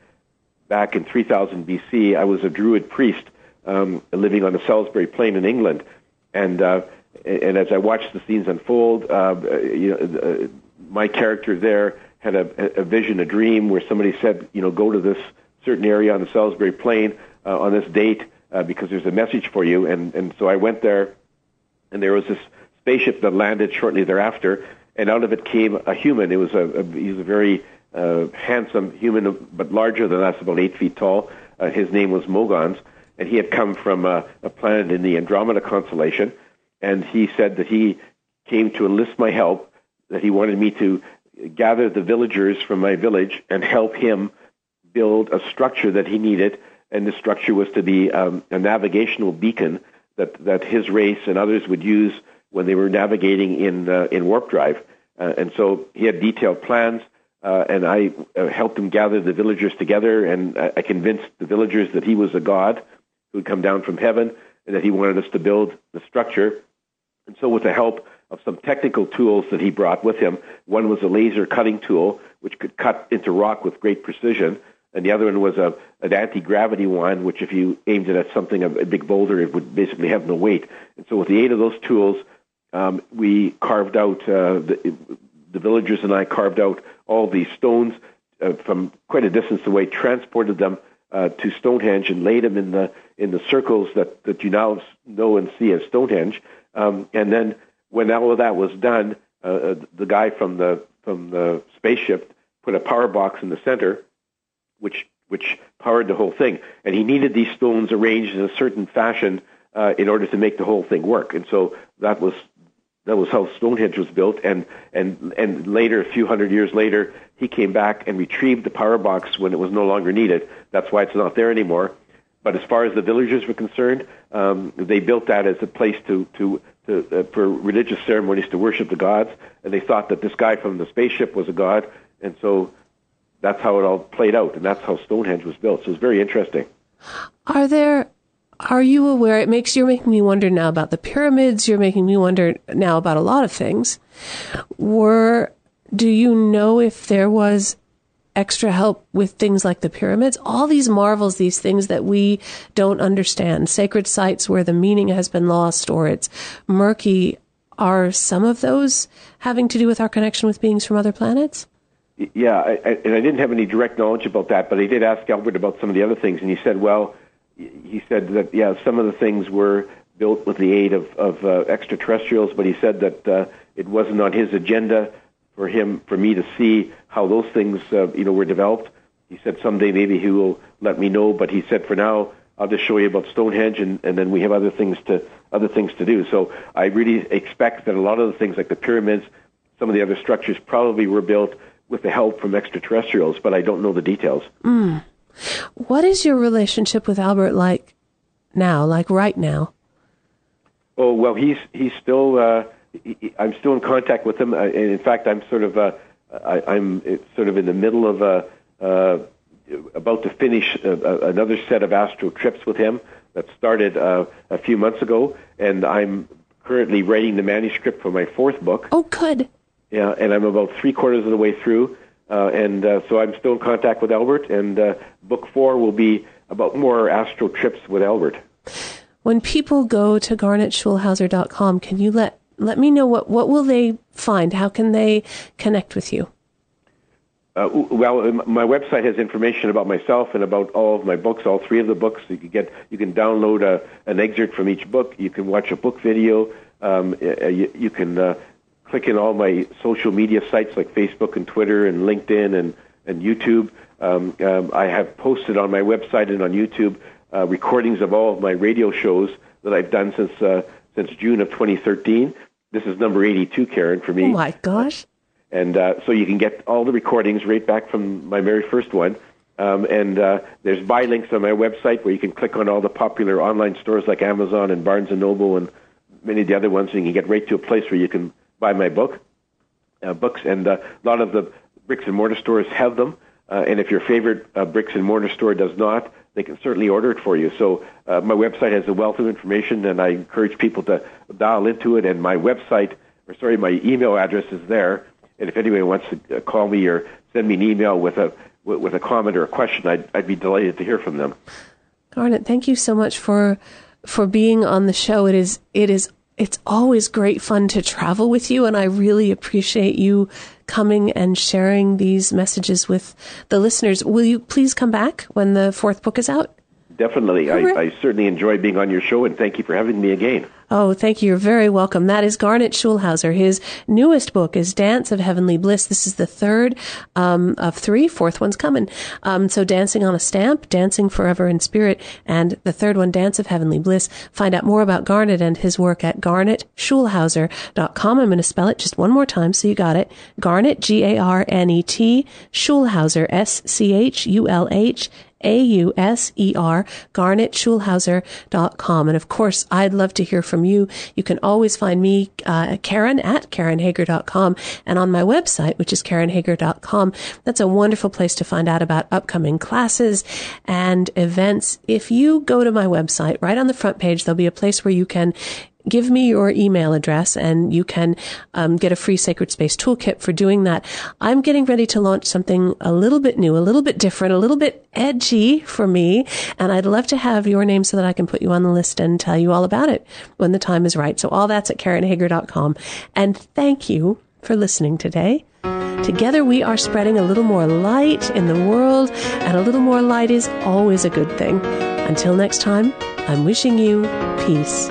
back in 3000 BC. I was a Druid priest um, living on the Salisbury Plain in England, and uh, and as I watched the scenes unfold, uh, you know, uh, my character there had a, a vision, a dream where somebody said, you know, go to this certain area on the Salisbury Plain. uh, on this date uh, because there's a message for you. And, and so I went there, and there was this spaceship that landed shortly thereafter, and out of it came a human. It was a, a he's a very uh, handsome human, but larger than us, about eight feet tall. Uh, his name was Mogons, and he had come from a, a planet in the Andromeda constellation. And he said that he came to enlist my help, that he wanted me to gather the villagers from my village and help him build a structure that he needed. And the structure was to be um, a navigational beacon that, that his race and others would use when they were navigating in, uh, in warp drive. Uh, and so he had detailed plans. Uh, and I uh, helped him gather the villagers together, and I, I convinced the villagers that he was a god who had come down from heaven, and that he wanted us to build the structure. And so, with the help of some technical tools that he brought with him, one was a laser cutting tool, which could cut into rock with great precision, and the other one was a, an anti-gravity one, which if you aimed it at something, a, big boulder, it would basically have no weight. And so, with the aid of those tools, um, we carved out uh, the, the villagers and I carved out all these stones uh, from quite a distance away, transported them uh, to Stonehenge, and laid them in the in the circles that, that you now know and see as Stonehenge. Um, and then, when all of that was done, uh, uh, the guy from the from the spaceship put a power box in the center, which which powered the whole thing. And he needed these stones arranged in a certain fashion uh, in order to make the whole thing work. And so that was that was how Stonehenge was built, and and and later, a few hundred years later, he came back and retrieved the power box when it was no longer needed. That's why it's not there anymore. But as far as the villagers were concerned, um, they built that as a place to to, to uh, for religious ceremonies to worship the gods, and they thought that this guy from the spaceship was a god, and so that's how it all played out, and that's how Stonehenge was built. So it was very interesting. Are there are you aware? It makes you're making me wonder now about the pyramids. You're making me wonder now about a lot of things. Were do you know if there was extra help with things like the pyramids? All these marvels, these things that we don't understand, sacred sites where the meaning has been lost or it's murky. Are some of those having to do with our connection with beings from other planets? Yeah, I, I, and I didn't have any direct knowledge about that, but I did ask Albert about some of the other things, and he said, well he said that yeah, some of the things were built with the aid of, of uh, extraterrestrials, but he said that uh, it wasn't on his agenda for him for me to see how those things uh, you know were developed. He said someday maybe he will let me know, but he said for now I'll just show you about Stonehenge, and, and then we have other things to other things to do. So I really expect that a lot of the things like the pyramids, some of the other structures probably were built with the help from extraterrestrials, but I don't know the details. Mm. What is your relationship with Albert like now, like right now? Oh well, he's he's still. Uh, he, I'm still in contact with him, uh, and in fact, I'm sort of. Uh, I, I'm sort of in the middle of a. Uh, about to finish uh, another set of astral trips with him that started uh, a few months ago, and I'm currently writing the manuscript for my fourth book. Oh, good. Yeah, and I'm about three quarters of the way through, uh, and uh, so I'm still in contact with Albert, and uh, book four will be about more astral trips with Albert. When people go to garnetschulhauser.com, can you let let me know what what will they find? How can they connect with you? Uh, well, my website has information about myself and about all of my books, all three of the books. You can get, you can download a, an excerpt from each book. You can watch a book video. Um, you, you, can click in all my social media sites like Facebook and Twitter and LinkedIn and, and YouTube. Um, um, I have posted on my website and on YouTube uh, recordings of all of my radio shows that I've done since uh, since June of 2013. This is number 82, Karen, for me. Oh my gosh! And uh, so you can get all the recordings right back from my very first one. Um, and uh, there's buy links on my website where you can click on all the popular online stores like Amazon and Barnes and Noble and many of the other ones, and you can get right to a place where you can buy my book, uh, books, and uh, a lot of the bricks and mortar stores have them. Uh, and if your favorite uh, bricks and mortar store does not, they can certainly order it for you. So uh, my website has a wealth of information, and I encourage people to dial into it. And my website, or sorry, my email address is there. And if anyone wants to uh, call me or send me an email with a with a comment or a question, I'd, I'd be delighted to hear from them. Garnet, thank you so much for for being on the show. It is it is it's always great fun to travel with you, and I really appreciate you coming and sharing these messages with the listeners. Will you please come back when the fourth book is out? Definitely. I, I certainly enjoy being on your show, and thank you for having me again. Oh, thank you. You're very welcome. That is Garnet Schulhauser. His newest book is Dance of Heavenly Bliss. This is the third um, of three. Fourth one's coming. Um, so, Dancing on a Stamp, Dancing Forever in Spirit, and the third one, Dance of Heavenly Bliss. Find out more about Garnet and his work at garnetschulhauser.com. I'm going to spell it just one more time so you got it. Garnet, G A R N E T, Schulhauser, S C H U L H a-U-S-E-R, garnetschulhauser.com. And of course, I'd love to hear from you. You can always find me, uh, Karen at KarenHager.com and on my website, which is KarenHager.com. That's a wonderful place to find out about upcoming classes and events. If you go to my website, right on the front page, there'll be a place where you can give me your email address and you can um, get a free sacred space toolkit for doing that. I'm getting ready to launch something a little bit new a little bit different a little bit edgy for me. And i'd love to have your name so that i can put you on the list and tell you all about it when the time is right. So all that's at karenhager.com and thank you for listening today. Together we are spreading a little more light in the world, and a little more light is always a good thing. Until next time, I'm wishing you peace.